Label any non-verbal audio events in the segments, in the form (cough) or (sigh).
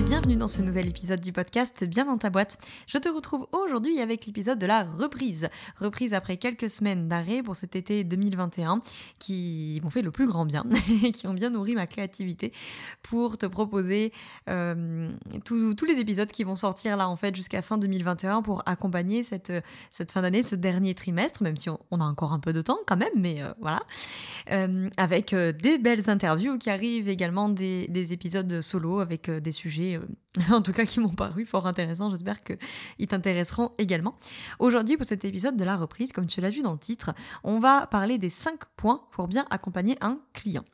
Bienvenue dans ce nouvel épisode du podcast Bien dans ta boîte. Je te retrouve aujourd'hui avec l'épisode de la reprise. Reprise après quelques semaines d'arrêt pour cet été 2021 qui m'ont fait le plus grand bien, (laughs) qui ont bien nourri ma créativité pour te proposer euh, tous les épisodes qui vont sortir là en fait jusqu'à fin 2021 pour accompagner cette, cette fin d'année, ce dernier trimestre, même si on, a encore un peu de temps quand même, mais euh, voilà. Euh, avec des belles interviews qui arrivent également des, des épisodes solo avec des sujets euh, (laughs) en tout cas qui m'ont paru fort intéressants. J'espère qu'ils t'intéresseront également. Aujourd'hui, pour cet épisode de la reprise, comme tu l'as vu dans le titre, on va parler des 5 points pour bien accompagner un client.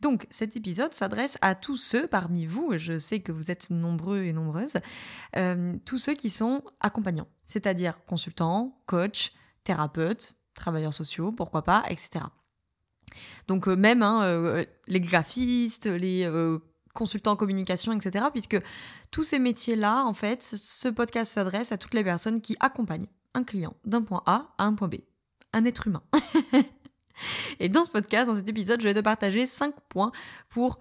Donc, cet épisode s'adresse à tous ceux parmi vous, je sais que vous êtes nombreux et nombreuses, euh, tous ceux qui sont accompagnants, c'est-à-dire consultants, coachs, thérapeutes, travailleurs sociaux, pourquoi pas, etc. Donc euh, même hein, les graphistes, les consultant en communication, etc. Puisque tous ces métiers-là, en fait, ce podcast s'adresse à toutes les personnes qui accompagnent un client d'un point A à un point B. Un être humain. (laughs) Et dans ce podcast, dans cet épisode, je vais te partager 5 points pour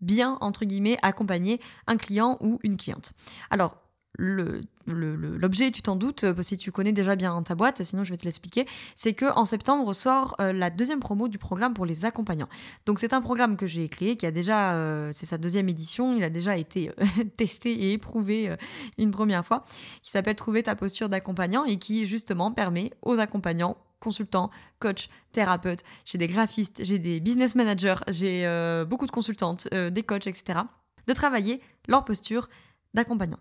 bien, entre guillemets, accompagner un client ou une cliente. Alors, l'objet, tu t'en doutes, euh, si tu connais déjà bien ta boîte, sinon je vais te l'expliquer, c'est que en septembre sort euh, la deuxième promo du programme pour les accompagnants. Donc c'est un programme que j'ai créé, qui a déjà, euh, c'est sa deuxième édition, il a déjà été (laughs) testé et éprouvé une première fois, qui s'appelle Trouver ta posture d'accompagnant et qui justement permet aux accompagnants consultants, coachs, thérapeutes, j'ai des graphistes, j'ai des business managers, j'ai beaucoup de consultantes, des coachs, etc., de travailler leur posture d'accompagnant.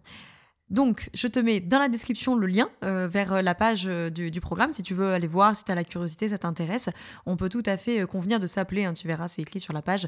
Donc, je te mets dans la description le lien euh, vers euh, la page euh, du, programme. Si tu veux aller voir, si tu as la curiosité, ça t'intéresse, on peut tout à fait convenir de s'appeler. Hein, tu verras, c'est écrit sur la page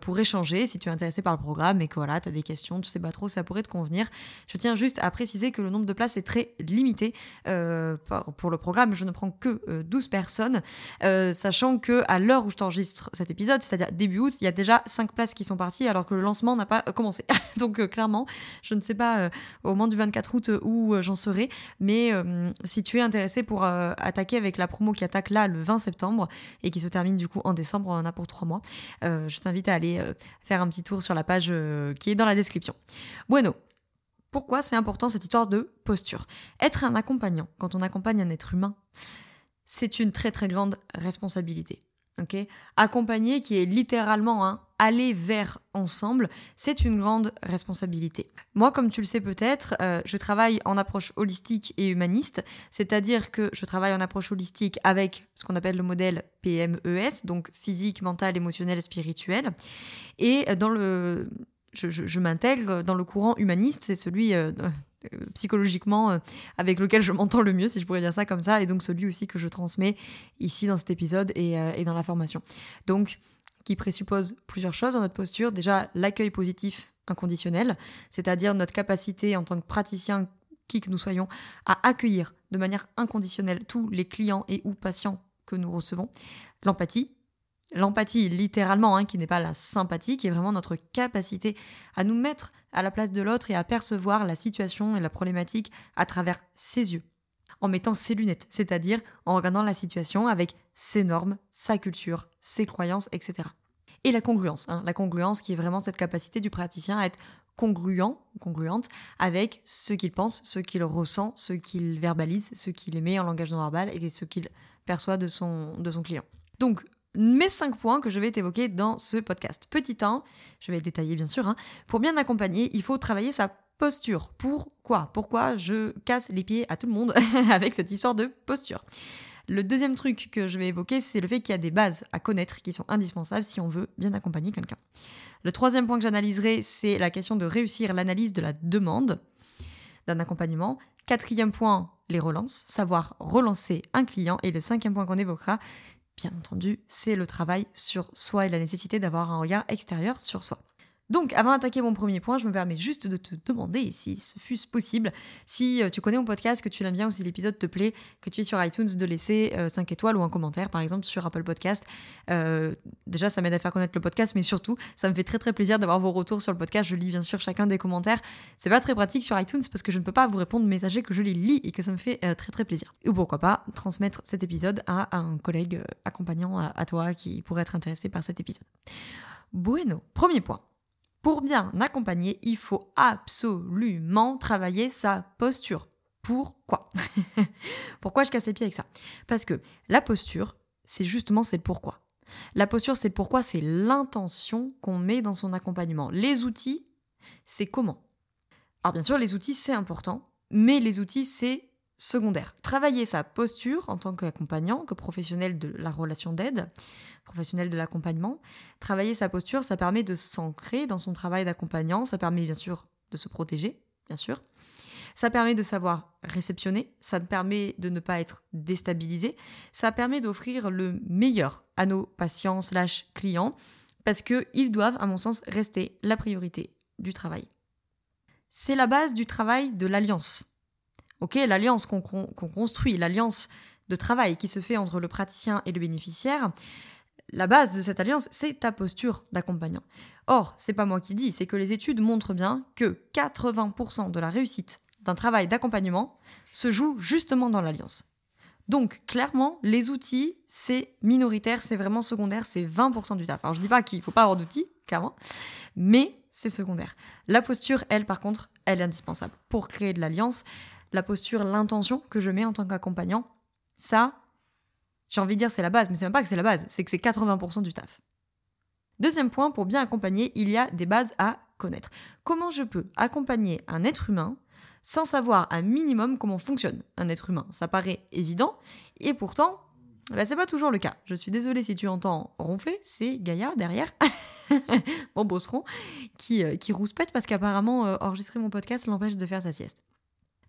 pour échanger si tu es intéressé par le programme et que voilà, tu as des questions, tu sais pas trop, ça pourrait te convenir. Je tiens juste à préciser que le nombre de places est très limité pour le programme. Je ne prends que 12 personnes, sachant que à l'heure où je t'enregistre cet épisode, c'est-à-dire début août, il y a déjà 5 places qui sont parties alors que le lancement n'a pas commencé. (laughs) Donc, clairement, je ne sais pas au moment du 24 août euh, où euh, j'en serai. Mais euh, si tu es intéressé pour attaquer avec la promo qui attaque là le 20 septembre et qui se termine du coup en décembre, on en a pour trois mois, je t'invite à aller faire un petit tour sur la page qui est dans la description. Bueno, pourquoi c'est important cette histoire de posture? Être un accompagnant, quand on accompagne un être humain, c'est une très très grande responsabilité. Accompagner qui est littéralement un aller vers ensemble, c'est une grande responsabilité. Moi, comme tu le sais peut-être, euh, je travaille en approche holistique et humaniste, c'est-à-dire que je travaille en approche holistique avec ce qu'on appelle le modèle PMES, donc physique, mental, émotionnel, spirituel. Et dans le, je, m'intègre dans le courant humaniste, c'est celui euh, euh, psychologiquement avec lequel je m'entends le mieux, si je pourrais dire ça comme ça, et donc celui aussi que je transmets ici dans cet épisode et, et dans la formation. Donc, qui présuppose plusieurs choses dans notre posture. Déjà, l'accueil positif inconditionnel, c'est-à-dire notre capacité en tant que praticien, qui que nous soyons, à accueillir de manière inconditionnelle tous les clients et ou patients que nous recevons. L'empathie, l'empathie littéralement, hein, qui n'est pas la sympathie, qui est vraiment notre capacité à nous mettre à la place de l'autre et à percevoir la situation et la problématique à travers ses yeux en mettant ses lunettes, c'est-à-dire en regardant la situation avec ses normes, sa culture, ses croyances, etc. Et la congruence, hein. la congruence qui est vraiment cette capacité du praticien à être congruent, congruente avec ce qu'il pense, ce qu'il ressent, ce qu'il verbalise, ce qu'il émet en langage non verbal et ce qu'il perçoit de son, de son client. Donc, mes cinq points que je vais t'évoquer dans ce podcast. Petit 1, je vais détailler bien sûr, hein. pour bien accompagner, il faut travailler sa posture. Pourquoi? Pourquoi je casse les pieds à tout le monde (laughs) avec cette histoire de posture? Le deuxième truc que je vais évoquer, c'est le fait qu'il y a des bases à connaître qui sont indispensables si on veut bien accompagner quelqu'un. Le troisième point que j'analyserai, c'est la question de réussir l'analyse de la demande d'un accompagnement. Quatrième point, les relances, savoir relancer un client. Et le cinquième point qu'on évoquera, bien entendu, c'est le travail sur soi et la nécessité d'avoir un regard extérieur sur soi. Donc, avant d'attaquer mon premier point, je me permets juste de te demander, si ce fût possible, si euh, tu connais mon podcast, que tu l'aimes bien ou si l'épisode te plaît, que tu es sur iTunes, de laisser 5 euh, étoiles ou un commentaire, par exemple, sur Apple Podcast. Euh, déjà, ça m'aide à faire connaître le podcast, mais surtout, ça me fait très très plaisir d'avoir vos retours sur le podcast. Je lis bien sûr chacun des commentaires. C'est pas très pratique sur iTunes parce que je ne peux pas vous répondre messager que je les lis et que ça me fait très très plaisir. Ou pourquoi pas transmettre cet épisode à un collègue accompagnant à toi qui pourrait être intéressé par cet épisode. Bueno, premier point. Pour bien accompagner, il faut absolument travailler sa posture. Pourquoi (laughs) Pourquoi je casse les pieds avec ça? Parce que la posture, c'est justement c'est pourquoi. La posture, c'est pourquoi, c'est l'intention qu'on met dans son accompagnement. Les outils, c'est comment? Alors bien sûr, les outils, c'est important, mais les outils, c'est secondaire. Travailler sa posture en tant qu'accompagnant, que professionnel de la relation d'aide, professionnel de l'accompagnement. Travailler sa posture, ça permet de s'ancrer dans son travail d'accompagnant, ça permet bien sûr de se protéger, bien sûr. Ça permet de savoir réceptionner, ça permet de ne pas être déstabilisé, ça permet d'offrir le meilleur à nos patients slash clients, parce qu'ils doivent, à mon sens, rester la priorité du travail. C'est la base du travail de l'alliance Ok, l'alliance qu'on construit, l'alliance de travail qui se fait entre le praticien et le bénéficiaire, la base de cette alliance, c'est ta posture d'accompagnant. Or, c'est pas moi qui le dis, c'est que les études montrent bien que 80% de la réussite d'un travail d'accompagnement se joue justement dans l'alliance. Donc, clairement, les outils, c'est minoritaire, c'est vraiment secondaire, c'est 20% du taf. Alors, je dis pas qu'il faut pas avoir d'outils, clairement, mais c'est secondaire. La posture, elle, par contre, elle est indispensable pour créer de l'alliance la posture, l'intention que je mets en tant qu'accompagnant, ça, j'ai envie de dire c'est la base, mais c'est même pas que c'est la base, c'est que c'est 80% du taf. Deuxième point, pour bien accompagner, il y a des bases à connaître. Comment je peux accompagner un être humain sans savoir un minimum comment fonctionne un être humain? Ça paraît évident, et pourtant, bah, c'est pas toujours le cas. Je suis désolée si tu entends ronfler, c'est Gaïa derrière, (laughs) mon bosseron, qui, euh, qui rouspète parce qu'apparemment euh, enregistrer mon podcast l'empêche de faire sa sieste.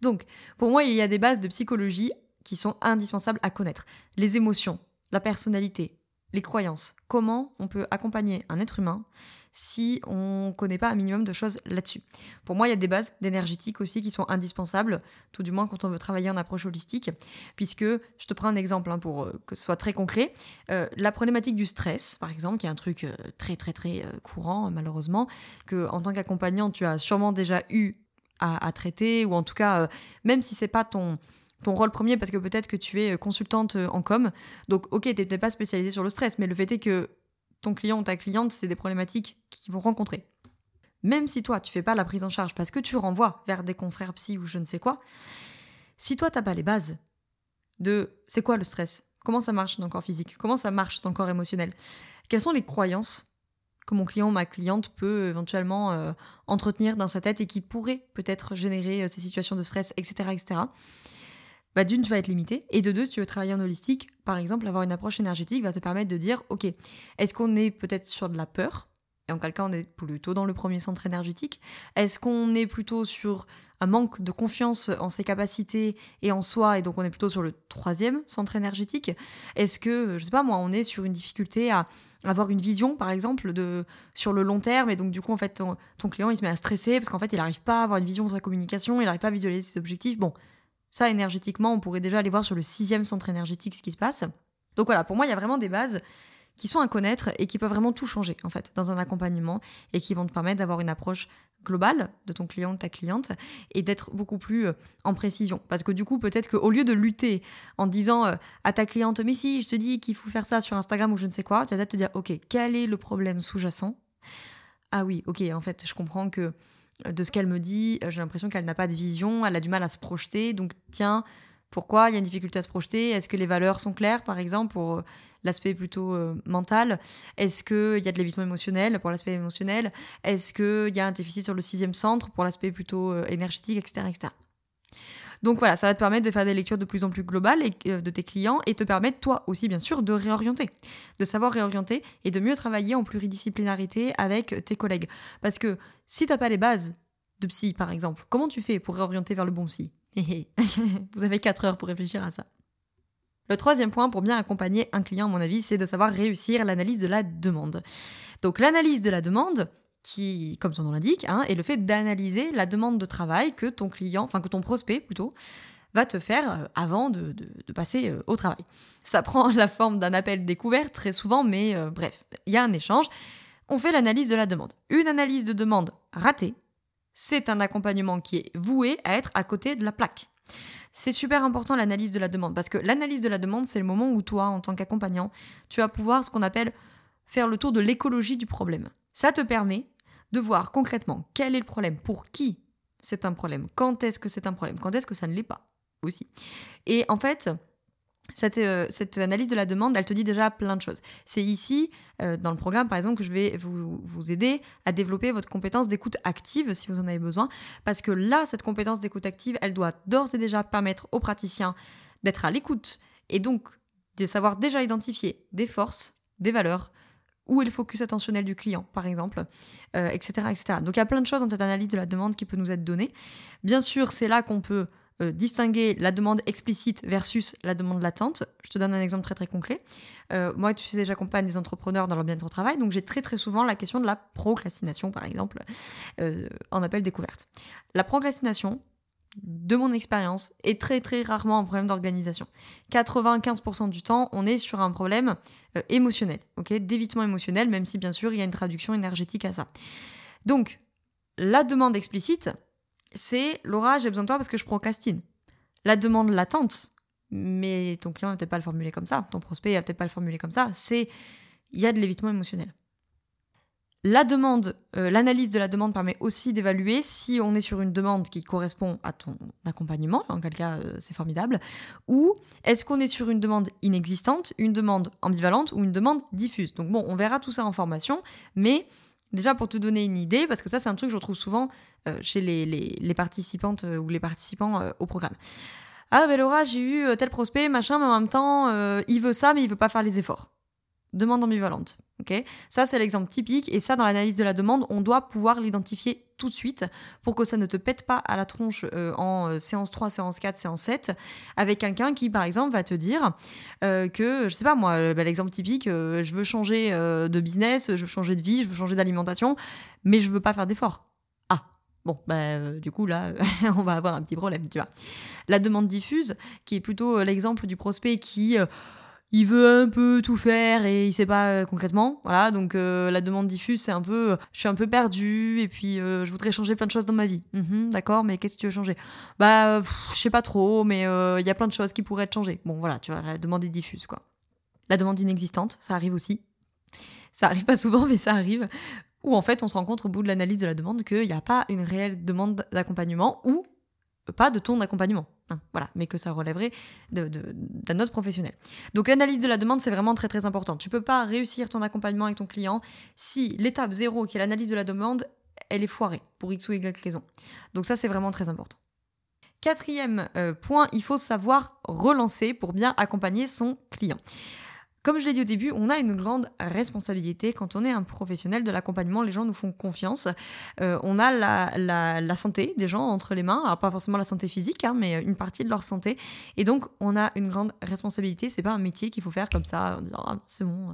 Donc, pour moi, il y a des bases de psychologie qui sont indispensables à connaître. Les émotions, la personnalité, les croyances. Comment on peut accompagner un être humain si on ne connaît pas un minimum de choses là-dessus? Pour moi, il y a des bases d'énergétique aussi qui sont indispensables, tout du moins quand on veut travailler en approche holistique, puisque, je te prends un exemple hein, pour euh, que ce soit très concret, euh, la problématique du stress, par exemple, qui est un truc euh, très très très courant malheureusement, que en tant qu'accompagnant, tu as sûrement déjà eu à, traiter, ou en tout cas, euh, même si c'est pas ton, ton rôle premier, parce que peut-être que tu es euh, consultante euh, en com, donc ok, tu n'es peut-être pas spécialisée sur le stress, mais le fait est que ton client ou ta cliente, c'est des problématiques qu'ils vont rencontrer. Même si toi, tu fais pas la prise en charge parce que tu renvoies vers des confrères psy ou je ne sais quoi, si toi, t'as pas les bases de c'est quoi le stress, comment ça marche dans le corps physique, comment ça marche dans le corps émotionnel, quelles sont les croyances que mon client ou ma cliente peut éventuellement euh, entretenir dans sa tête et qui pourrait peut-être générer euh, ces situations de stress, etc. etc. Bah, d'une, tu vas être limité. Et de deux, si tu veux travailler en holistique, par exemple, avoir une approche énergétique va te permettre de dire, OK, est-ce qu'on est peut-être sur de la peur Et en quel cas, on est plutôt dans le premier centre énergétique. Est-ce qu'on est plutôt sur un manque de confiance en ses capacités et en soi, et donc on est plutôt sur le troisième centre énergétique? Est-ce que, je sais pas moi, on est sur une difficulté à avoir une vision, par exemple, de, sur le long terme. Et donc, du coup, en fait, ton, client, il se met à stresser parce qu'en fait, il n'arrive pas à avoir une vision de sa communication, il n'arrive pas à visualiser ses objectifs. Bon, ça, énergétiquement, on pourrait déjà aller voir sur le sixième centre énergétique ce qui se passe. Donc voilà, pour moi, il y a vraiment des bases qui sont à connaître et qui peuvent vraiment tout changer, en fait, dans un accompagnement et qui vont te permettre d'avoir une approche globale de ton client, de ta cliente, et d'être beaucoup plus euh, en précision. Parce que du coup, peut-être qu'au lieu de lutter en disant euh, à ta cliente, mais si, je te dis qu'il faut faire ça sur Instagram ou je ne sais quoi, tu vas peut-être te dire, ok, quel est le problème sous-jacent? Ah oui, ok, en fait, je comprends que euh, de ce qu'elle me dit, j'ai l'impression qu'elle n'a pas de vision, elle a du mal à se projeter, donc tiens, pourquoi il y a une difficulté à se projeter? Est-ce que les valeurs sont claires, par exemple, pour l'aspect plutôt euh, mental? Est-ce qu'il y a de l'évitement émotionnel pour l'aspect émotionnel? Est-ce qu'il y a un déficit sur le sixième centre pour l'aspect plutôt euh, énergétique, etc., etc. Donc voilà, ça va te permettre de faire des lectures de plus en plus globales euh, de tes clients et te permettre toi aussi bien sûr de réorienter, de savoir réorienter et de mieux travailler en pluridisciplinarité avec tes collègues. Parce que si tu n'as pas les bases de psy par exemple, comment tu fais pour réorienter vers le bon psy? Vous avez 4 heures pour réfléchir à ça. Le troisième point pour bien accompagner un client, à mon avis, c'est de savoir réussir l'analyse de la demande. Donc l'analyse de la demande, qui, comme son nom l'indique, hein, est le fait d'analyser la demande de travail que ton client, enfin que ton prospect plutôt, va te faire euh, avant de, passer euh, au travail. Ça (laughs) prend la forme d'un appel découvert très souvent, mais euh, bref, il y a un échange. On fait l'analyse de la demande. Une analyse de demande ratée, c'est un accompagnement qui est voué à être à côté de la plaque. C'est super important l'analyse de la demande parce que l'analyse de la demande, c'est le moment où toi, en tant qu'accompagnant, tu vas pouvoir ce qu'on appelle faire le tour de l'écologie du problème. Ça te permet de voir concrètement quel est le problème, pour qui c'est un problème, quand est-ce que c'est un problème, quand est-ce que ça ne l'est pas aussi. Et en fait, cette, euh, cette, analyse de la demande, elle te dit déjà plein de choses. C'est ici, euh, dans le programme par exemple, que je vais vous, vous aider à développer votre compétence d'écoute active si vous en avez besoin. Parce que là, cette compétence d'écoute active, elle doit d'ores et déjà permettre aux praticiens d'être à l'écoute et donc de savoir déjà identifier des forces, des valeurs, où est le focus attentionnel du client, par exemple, etc., euh, etc. Donc il y a plein de choses dans cette analyse de la demande qui peut nous être donnée. Bien sûr, c'est là qu'on peut euh, distinguer la demande explicite versus la demande latente. Je te donne un exemple très très concret. Euh, moi, tu sais, j'accompagne des entrepreneurs dans leur bien-être au travail, donc j'ai très très souvent la question de la procrastination, par exemple, euh, en appel découverte. La procrastination, de mon expérience, est très très rarement un problème d'organisation. 95% du temps, on est sur un problème émotionnel, d'évitement émotionnel, même si bien sûr il y a une traduction énergétique à ça. Donc, la demande explicite, c'est Laura, j'ai besoin de toi parce que je procrastine. La demande latente, mais ton client n'a peut-être pas le formuler comme ça, ton prospect n'a peut-être pas le formuler comme ça, c'est il y a de l'évitement émotionnel. La demande, euh, l'analyse de la demande permet aussi d'évaluer si on est sur une demande qui correspond à ton accompagnement, en quel cas euh, c'est formidable, ou est-ce qu'on est sur une demande inexistante, une demande ambivalente ou une demande diffuse. Donc bon, on verra tout ça en formation, mais Déjà pour te donner une idée, parce que ça c'est un truc que je retrouve souvent euh, chez les, participantes euh, ou les participants euh, au programme. Ah ben Laura, j'ai eu tel prospect, machin, mais en même temps, il veut ça, mais il veut pas faire les efforts. Demande ambivalente. ok? Ça, c'est l'exemple typique. Et ça, dans l'analyse de la demande, on doit pouvoir l'identifier tout de suite pour que ça ne te pète pas à la tronche euh, en euh, séance 3, séance 4, séance 7 avec quelqu'un qui, par exemple, va te dire euh, que, je sais pas moi, bah, l'exemple typique, je veux changer de business, je veux changer de vie, je veux changer d'alimentation, mais je veux pas faire d'efforts. Ah, bon, bah, du coup, là, (laughs) on va avoir un petit problème, tu vois. La demande diffuse, qui est plutôt l'exemple du prospect qui il veut un peu tout faire et il sait pas euh, concrètement. Voilà, donc euh, la demande diffuse, c'est un peu, je suis un peu perdu et puis euh, je voudrais changer plein de choses dans ma vie. Mhm, d'accord, mais qu'est-ce que tu veux changer? Bah, je sais pas trop, mais il y a plein de choses qui pourraient être changées. Bon, voilà, tu vois, la demande est diffuse, quoi. La demande inexistante, ça arrive aussi. Ça arrive pas souvent, mais ça arrive. Ou en fait, on se rend compte au bout de l'analyse de la demande qu'il n'y a pas une réelle demande d'accompagnement ou pas de ton accompagnement. Voilà, mais que ça relèverait d'un autre professionnel. Donc l'analyse de la demande, c'est vraiment très très important. Tu peux pas réussir ton accompagnement avec ton client si l'étape zéro, qui est l'analyse de la demande, elle est foirée pour X ou Y raison. Donc ça, c'est vraiment très important. Quatrième euh, point, il faut savoir relancer pour bien accompagner son client. Comme je l'ai dit au début, on a une grande responsabilité quand on est un professionnel de l'accompagnement. Les gens nous font confiance. Euh, on a la, santé des gens entre les mains. Alors, pas forcément la santé physique, hein, mais une partie de leur santé. Et donc, on a une grande responsabilité. C'est pas un métier qu'il faut faire comme ça, en disant ah, c'est bon, euh,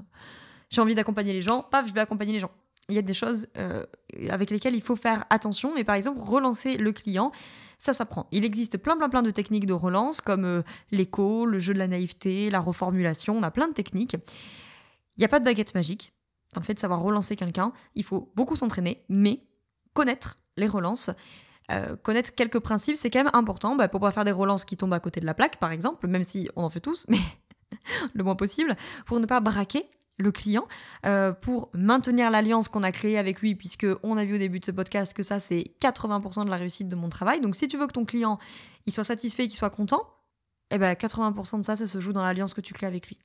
j'ai envie d'accompagner les gens, paf, je vais accompagner les gens. Il y a des choses euh, avec lesquelles il faut faire attention. Mais par exemple, relancer le client ça s'apprend. Il existe plein plein plein de techniques de relance comme euh, l'écho, le jeu de la naïveté, la reformulation, on a plein de techniques. Il n'y a pas de baguette magique. Dans le fait de savoir relancer quelqu'un, il faut beaucoup s'entraîner, mais connaître les relances, euh, connaître quelques principes, c'est quand même important bah, pour pas faire des relances qui tombent à côté de la plaque, par exemple, même si on en fait tous, (laughs) mais le moins possible, pour ne pas braquer le client euh, pour maintenir l'alliance qu'on a créée avec lui, puisque on a vu au début de ce podcast que ça c'est 80% de la réussite de mon travail. Donc si tu veux que ton client il soit satisfait, qu'il soit content, eh ben 80% de ça, ça se joue dans l'alliance que tu crées avec lui.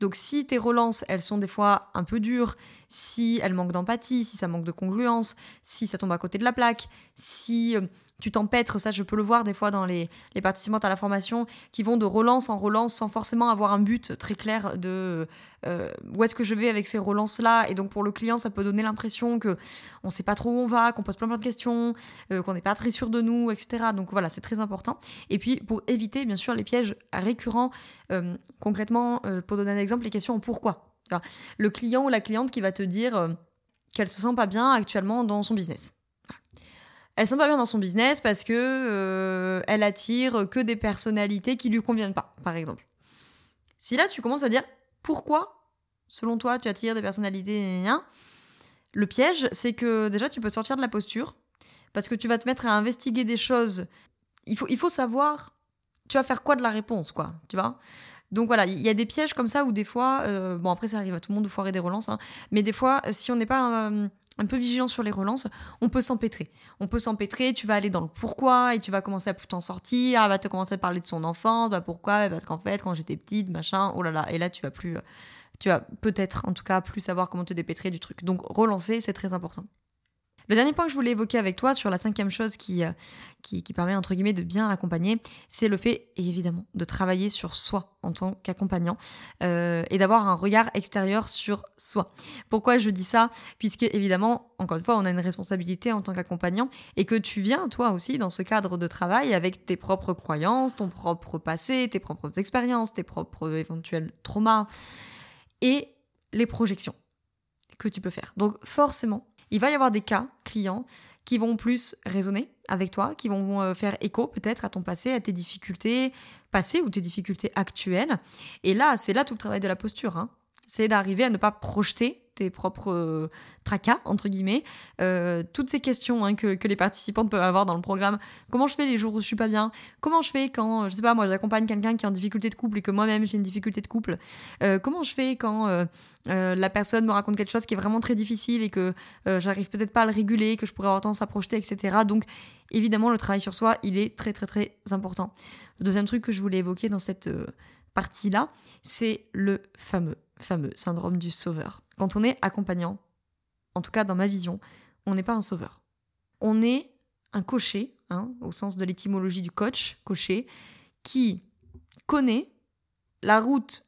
Donc si tes relances, elles sont des fois un peu dures, si elles manquent d'empathie, si ça manque de congruence, si ça tombe à côté de la plaque, si euh, tu t'empêtres, ça je peux le voir des fois dans les, les participantes à la formation, qui vont de relance en relance sans forcément avoir un but très clair de euh, où est-ce que je vais avec ces relances-là? Et donc pour le client, ça peut donner l'impression que on sait pas trop où on va, qu'on pose plein, plein de questions, euh, qu'on n'est pas très sûr de nous, etc. Donc voilà, c'est très important. Et puis pour éviter bien sûr les pièges récurrents, euh, concrètement, pour donner un exemple, les questions pourquoi. Le client ou la cliente qui va te dire qu'elle se sent pas bien actuellement dans son business. Elle se sent pas bien dans son business parce que euh, elle attire que des personnalités qui lui conviennent pas, par exemple. Si là tu commences à dire pourquoi, selon toi, tu attires des personnalités, le piège, c'est que déjà tu peux sortir de la posture parce que tu vas te mettre à investiguer des choses. Il faut, il faut savoir, tu vas faire quoi de la réponse, quoi, tu vois? Donc voilà, il y a des pièges comme ça où des fois, euh, bon après ça arrive à tout le monde de foirer des relances, hein, mais des fois, si on n'est pas euh, un peu vigilant sur les relances, on peut s'empêtrer. On peut s'empêtrer, tu vas aller dans le pourquoi et tu vas commencer à plus t'en sortir, elle va te commencer à parler de son enfance, bah pourquoi? Parce qu'en fait, quand j'étais petite, machin, oh là là, et là tu vas plus, euh, tu vas peut-être en tout cas plus savoir comment te dépêtrer du truc. Donc relancer, c'est très important. Le dernier point que je voulais évoquer avec toi sur la cinquième chose qui, euh, qui, permet entre guillemets de bien accompagner, c'est le fait évidemment de travailler sur soi en tant qu'accompagnant euh, et d'avoir un regard extérieur sur soi. Pourquoi je dis ça? Puisque évidemment, encore une fois, on a une responsabilité en tant qu'accompagnant et que tu viens toi aussi dans ce cadre de travail avec tes propres croyances, ton propre passé, tes propres expériences, tes propres éventuels traumas et les projections que tu peux faire. Donc forcément, il va y avoir des cas clients qui vont plus résonner avec toi, qui vont euh, faire écho peut-être à ton passé, à tes difficultés passées ou tes difficultés actuelles. Et là, c'est là tout le travail de la posture. Hein. C'est d'arriver à ne pas projeter tes propres euh, tracas, entre guillemets. Euh, toutes ces questions hein, que, les participantes peuvent avoir dans le programme. Comment je fais les jours où je suis pas bien? Comment je fais quand, je sais pas, moi j'accompagne quelqu'un qui est en difficulté de couple et que moi-même j'ai une difficulté de couple? Euh, Comment je fais quand la personne me raconte quelque chose qui est vraiment très difficile et que j'arrive peut-être pas à le réguler, que je pourrais avoir tendance à projeter, etc. Donc évidemment, le travail sur soi, il est très très très important. Le deuxième truc que je voulais évoquer dans cette partie-là, c'est le fameux fameux syndrome du sauveur. Quand on est accompagnant, en tout cas dans ma vision, on n'est pas un sauveur. On est un cocher, hein, au sens de l'étymologie du coach, cocher, qui connaît la route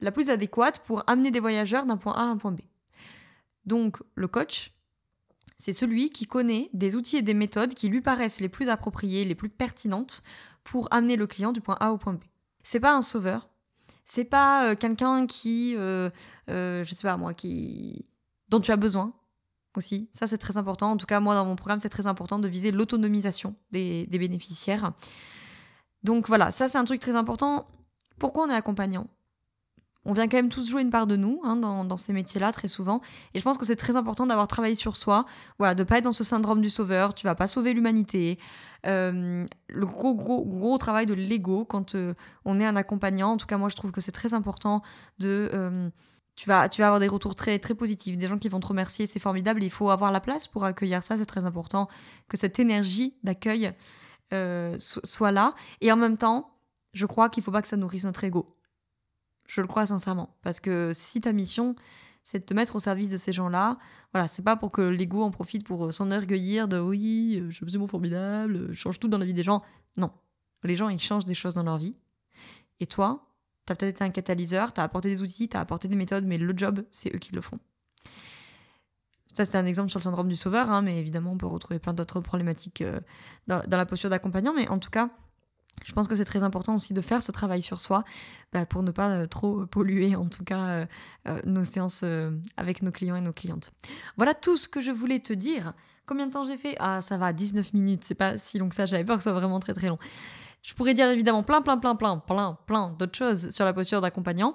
la plus adéquate pour amener des voyageurs d'un point A à un point B. Donc le coach, c'est celui qui connaît des outils et des méthodes qui lui paraissent les plus appropriées, les plus pertinentes pour amener le client du point A au point B. C'est pas un sauveur, c'est pas euh, quelqu'un qui, euh, euh, je sais pas moi, qui dont tu as besoin aussi. Ça c'est très important. En tout cas moi dans mon programme c'est très important de viser l'autonomisation des, des bénéficiaires. Donc voilà, ça c'est un truc très important. Pourquoi on est accompagnant? On vient quand même tous jouer une part de nous hein, dans, ces métiers-là très souvent. Et je pense que c'est très important d'avoir travaillé sur soi, voilà, de pas être dans ce syndrome du sauveur. Tu vas pas sauver l'humanité. Euh, le gros gros gros travail de l'ego quand euh, on est un accompagnant. En tout cas, moi, je trouve que c'est très important de euh, tu vas, tu vas avoir des retours très, très positifs, des gens qui vont te remercier, c'est formidable. Il faut avoir la place pour accueillir ça, c'est très important que cette énergie d'accueil soit là. Et en même temps, je crois qu'il faut pas que ça nourrisse notre ego. Je le crois sincèrement. Parce que si ta mission, c'est de te mettre au service de ces gens-là, voilà, c'est pas pour que l'ego en profite pour euh, s'enorgueillir de oui, euh, je suis absolument formidable, euh, je change tout dans la vie des gens. Non. Les gens, ils changent des choses dans leur vie. Et toi, t'as peut-être été un catalyseur, t'as apporté des outils, t'as apporté des méthodes, mais le job, c'est eux qui le font. Ça, c'est un exemple sur le syndrome du sauveur, hein, mais évidemment, on peut retrouver plein d'autres problématiques dans, la posture d'accompagnant. Mais en tout cas, je pense que c'est très important aussi de faire ce travail sur soi bah, pour ne pas euh, trop polluer en tout cas euh, euh, nos séances avec nos clients et nos clientes. Voilà tout ce que je voulais te dire. Combien de temps j'ai fait? Ah ça va, 19 minutes, c'est pas si long que ça, j'avais peur que ce soit vraiment très très long. Je pourrais dire évidemment plein plein plein plein plein plein d'autres choses sur la posture d'accompagnant,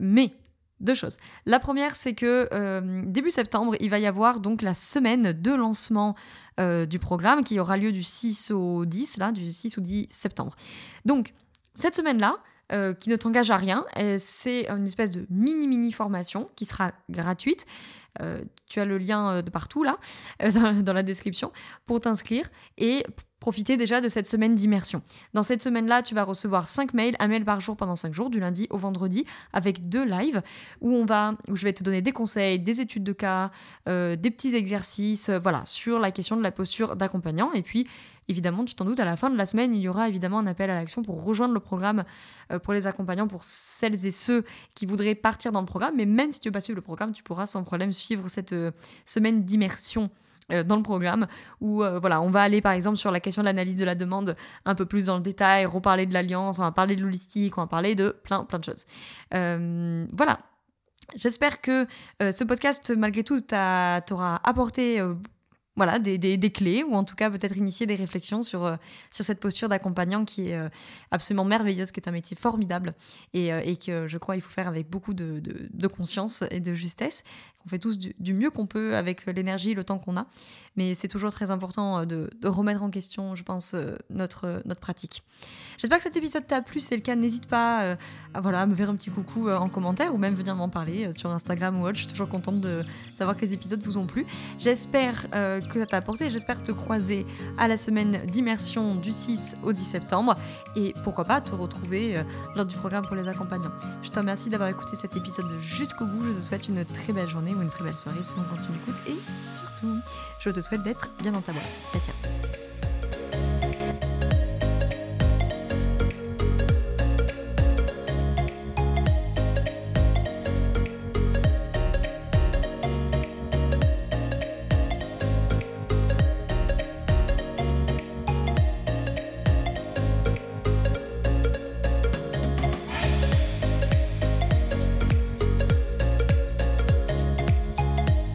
mais deux choses. La première, c'est que euh, début septembre, il va y avoir donc la semaine de lancement euh, du programme qui aura lieu du 6 au 10, là, du 6 au 10 septembre. Donc, cette semaine-là, euh, qui ne t'engage à rien, c'est une espèce de mini-mini formation qui sera gratuite. Tu as le lien de partout là, dans, (laughs) dans la description, pour t'inscrire. Et profiter déjà de cette semaine d'immersion. Dans cette semaine-là, tu vas recevoir 5 mails, un mail par jour pendant 5 jours, du lundi au vendredi, avec deux lives où on va, où je vais te donner des conseils, des études de cas, euh, des petits exercices, euh, voilà, sur la question de la posture d'accompagnant. Et puis, évidemment, tu t'en doutes, à la fin de la semaine, il y aura évidemment un appel à l'action pour rejoindre le programme euh, pour les accompagnants, pour celles et ceux qui voudraient partir dans le programme. Mais même si tu veux pas suivre le programme, tu pourras sans problème suivre cette semaine d'immersion euh, dans le programme où euh, voilà, on va aller par exemple sur la question de l'analyse de la demande un peu plus dans le détail, reparler de l'alliance, on va parler de l'holistique, on va parler de plein plein de choses. Euh, voilà. J'espère que ce podcast, malgré tout, t'aura apporté voilà, des, des, clés ou en tout cas peut-être initier des réflexions sur, euh, sur cette posture d'accompagnant qui est euh, absolument merveilleuse, qui est un métier formidable et, euh, et que je crois il faut faire avec beaucoup de, de, conscience et de justesse. On fait tous du, mieux qu'on peut avec l'énergie et le temps qu'on a, mais c'est toujours très important de, remettre en question, je pense, notre, notre pratique. J'espère que cet épisode t'a plu, si c'est le cas, n'hésite pas à, voilà, me faire un petit coucou en commentaire ou même venir m'en parler sur Instagram ou autre. Je suis toujours contente de savoir que les épisodes vous ont plu. J'espère que ça t'a apporté. J'espère te croiser à la semaine d'immersion du 6 au 10 septembre et pourquoi pas te retrouver euh, lors du programme pour les accompagnants. Je te remercie d'avoir écouté cet épisode jusqu'au bout. Je te souhaite une très belle journée ou une très belle soirée selon quand tu m'écoutes et surtout, je te souhaite d'être bien dans ta boîte. Ciao, ciao.